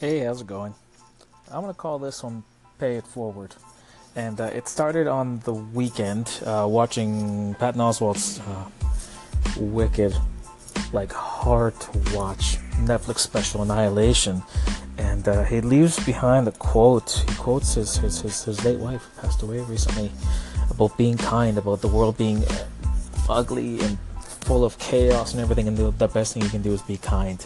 Hey, how's it going? I'm gonna call this one "Pay It Forward," and uh, it started on the weekend uh, watching Patton Oswalt's uh, wicked, like hard to watch Netflix special Annihilation, and uh, he leaves behind a quote. He quotes his, his his his late wife, who passed away recently, about being kind, about the world being ugly and full of chaos and everything, and the, the best thing you can do is be kind.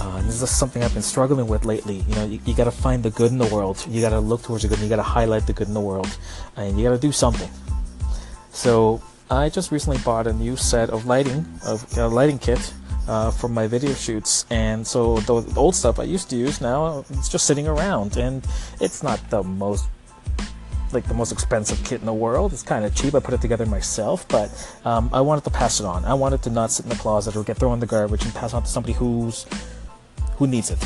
Uh, this is something I've been struggling with lately. You know, you, you got to find the good in the world. You got to look towards the good. And you got to highlight the good in the world, and you got to do something. So I just recently bought a new set of lighting, of a lighting kit uh, for my video shoots, and so the, old stuff I used to use now it's just sitting around, and it's not the most like the most expensive kit in the world. It's kind of cheap. I put it together myself, but um, I wanted to pass it on. I wanted to not sit in the closet or get thrown in the garbage and pass on to somebody who's who needs it.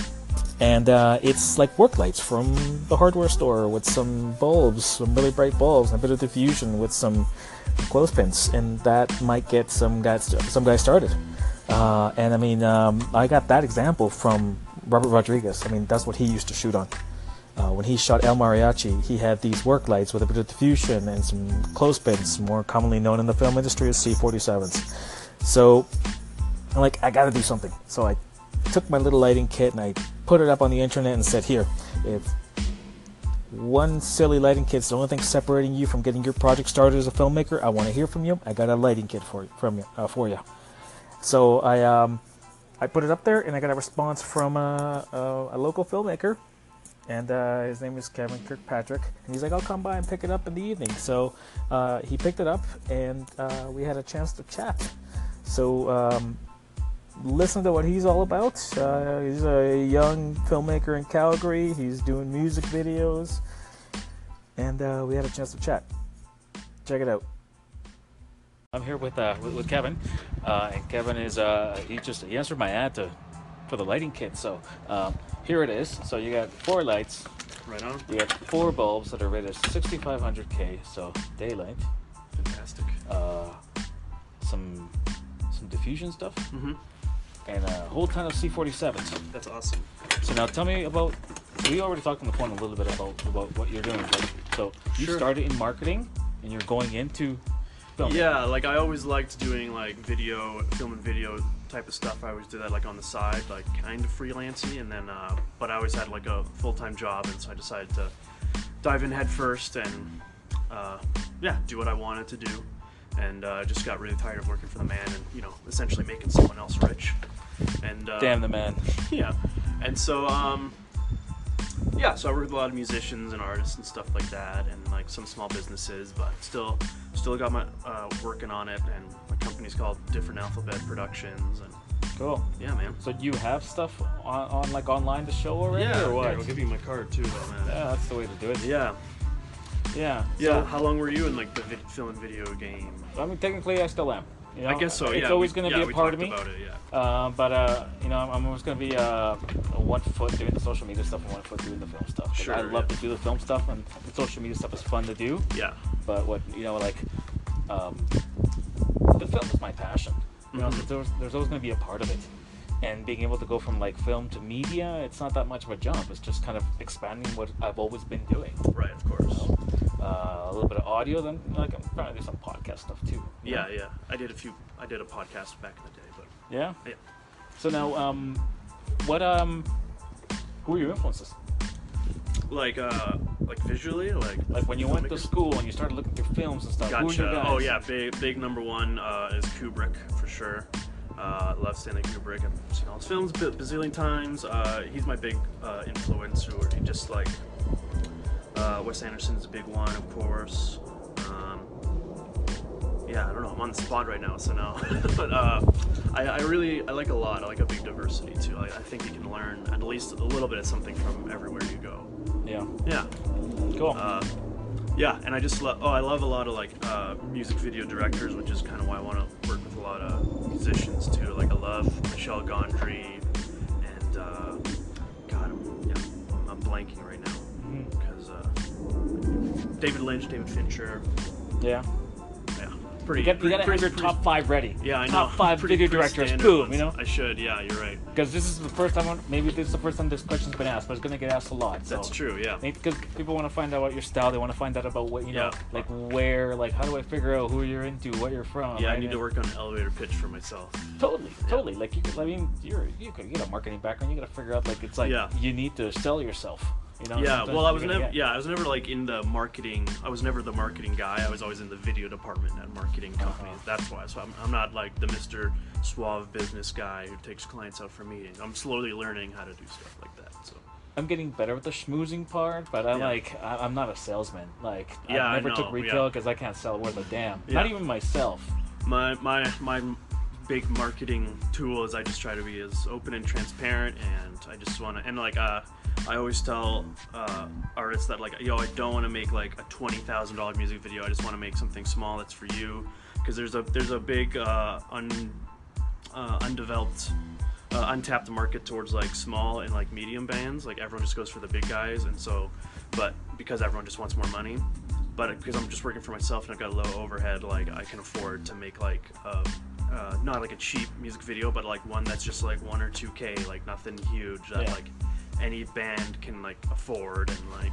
And uh, it's like work lights from the hardware store with some bulbs, some really bright bulbs, and a bit of diffusion with some clothespins, and that might get some guys some guys started. Uh, and I mean, um, I got that example from Robert Rodriguez. I mean, that's what he used to shoot on. Uh, when he shot El Mariachi, he had these work lights with a bit of diffusion and some clothespins, more commonly known in the film industry as C47s. So, I'm like, I gotta do something. So I took my little lighting kit and I put it up on the internet and said, here, if one silly lighting kit is the only thing separating you from getting your project started as a filmmaker, I want to hear from you. I got a lighting kit for you, from you uh, for you. So I um, I put it up there and I got a response from a, a, a local filmmaker and uh, his name is Kevin Kirkpatrick, and he's like, "I'll come by and pick it up in the evening." So uh, he picked it up, and uh, we had a chance to chat. So um, listen to what he's all about. Uh, he's a young filmmaker in Calgary. He's doing music videos, and uh, we had a chance to chat. Check it out. I'm here with uh, with, with Kevin, and Kevin is he just he answered my ad to for the lighting kit. So um, here it is. So you got four lights. Right on. You got four bulbs that are rated 6500K, so daylight. Fantastic. Uh, some some diffusion stuff. Mm-hmm. And a whole ton of C47s. That's awesome. So now tell me about. We already talked on the phone a little bit about about what you're doing. But, so you Sure. started in marketing, and you're going into film. Yeah, like I always liked doing like video, film and video type of stuff. I always did that like on the side, like kind of freelancy, and then uh, but I always had like a full time job, and so I decided to dive in head first and uh, yeah, do what I wanted to do, and uh, just got really tired of working for the man and you know essentially making someone else rich. And uh, Damn the man. yeah and so um yeah so i work with a lot of musicians and artists and stuff like that and like some small businesses but still still got my uh, working on it and my company's called different alphabet productions and Cool. yeah man So you have stuff on, on like online to show already, yeah or what? here, i'll give you my card too though man yeah, that's the way to do it. yeah Yeah. yeah So, how long were you in like the vid- film and video game I mean, technically, I still am. You know? i guess so It's yeah always going to yeah, be a part of talked me. about it yeah Uh, but uh, you know, I'm, I'm always going to be uh, one foot doing the social media stuff and one foot doing the film stuff. Sure, I love yeah. to do the film stuff, and the social media stuff is fun to do. yeah But what you know, like, um, the film is my passion. You know, so Mhm. there's, there's always going to be a part of it. And being able to go from like film to media, it's not that much of a jump. It's just kind of expanding what I've always been doing. right of course Uh, a little bit of audio, then like I'm to do some podcast stuff too. you know? yeah yeah i did a few i did a podcast back in the day but Yeah. yeah So now, um, what um, who are your influences? like uh like visually like Like when you went to school and you started looking through films and stuff. Who are your Gotcha. Oh yeah, big big number one uh, is Kubrick for sure. Uh, love Stanley Kubrick. I've seen all his films a bazillion times. Uh, he's my big uh, influence. Or he just like uh, Wes Anderson's a big one, of course. Um, yeah, I don't know. I'm on the spot right now, so no. but uh, I, I really I like a lot. I like a big diversity too. I, I think you can learn at least a little bit of something from everywhere you go. Yeah. Yeah. Cool. Uh, yeah, and I just love. Oh, I love a lot of like uh, music video directors, which is kind of why I want to work with a lot of musicians too. Like I love Michel Gondry, and uh, God, I'm, yeah, I'm, I'm blanking right now Mhm. uh, David Lynch, David Fincher. yeah. Yeah, pretty. You, got, you gotta pretty- have your pretty- top five ready. Yeah, I know. Top five Pretty- video pretty directors. standard Boom. ones. You know. I should. Yeah, you're right. Because this is the first time, maybe this is the first time this question's been asked, but it's gonna get asked a lot. So. That's true. Yeah. Because people want to find out about your style, they want to find out about what you know, Yeah. like where, like how do I figure out who you're into, what you're from. Yeah, I right? need to work on an elevator pitch for myself. Totally, totally. Like you, could, I mean, you're you could get a marketing background. You got to figure out like it's like Yeah. you need to sell yourself. You know. Yeah, well, I was never. Yeah, I was never like in the marketing. I was never the marketing guy. I was always in the video department at marketing companies. That's why. So I'm, I'm not like the Mr. Suave business guy who takes clients out for meetings. I'm slowly learning how to do stuff like that. So I'm getting better with the schmoozing part, but I Yeah. like I, I'm not a salesman. Like Yeah, I I never know, took retail yeah. because I can't sell worth a damn. Not even myself. my my my big marketing tool is I just try to be as open and transparent, and I just want to and like uh. I always tell uh, artists that like, yo, I don't want to make like a twenty thousand dollar music video. I just want to make something small that's for you, because there's a there's a big uh, un, uh, undeveloped, uh, untapped market towards like small and like medium bands. Like everyone just goes for the big guys, and so, but because everyone just wants more money, but because I'm just working for myself and I've got a low overhead, like I can afford to make like a, uh, not like a cheap music video, but like one that's just like one or two k, like nothing huge that Yeah. like any band can like afford and like.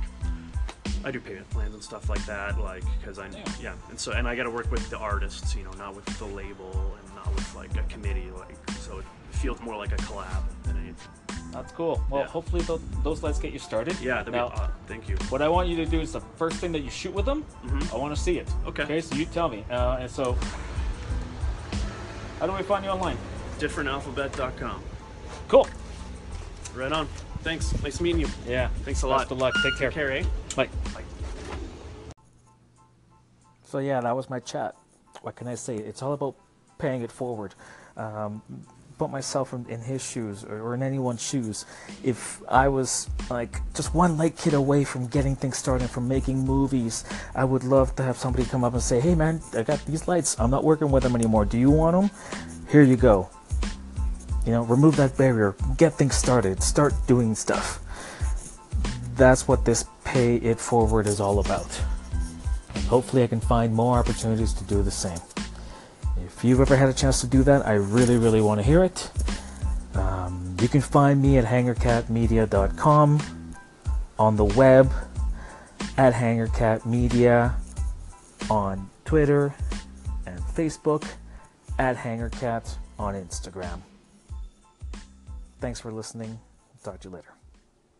I do payment plans and stuff like that, like because I Yeah. yeah, and so and I got to work with the artists, you know, not with the label and not with like a committee, like so it feels more like a collab than anything. That's cool. Well, Yeah. hopefully th- those lights get you started. Yeah, Now, be uh, thank you. What I want you to do is the first thing that you shoot with them, Mhm. I want to see it. Okay. Okay, so you tell me. Uh, and so, how do we find you online? Differentalphabet.com. Cool. Right on. Thanks. Nice meeting you. Yeah. Thanks a Best lot. of luck. Take care. Take care, eh? Bye. Bye. So yeah, that was my chat. What can I say? It's all about paying it forward. Um, put myself in, in his shoes or, or in anyone's shoes. If I was like just one light kid away from getting things started, from making movies, I would love to have somebody come up and say, "Hey man, I got these lights. I'm not working with them anymore. Do you want them? Here you go." You know, remove that barrier. Get things started. Start doing stuff. That's what this pay it forward is all about. Hopefully, I can find more opportunities to do the same. If you've ever had a chance to do that, I really, really want to hear it. Um, you can find me at hangercatmedia.com, on the web, at hangercatmedia, on Twitter and Facebook, at hangercat on Instagram. Thanks for listening. Talk to you later.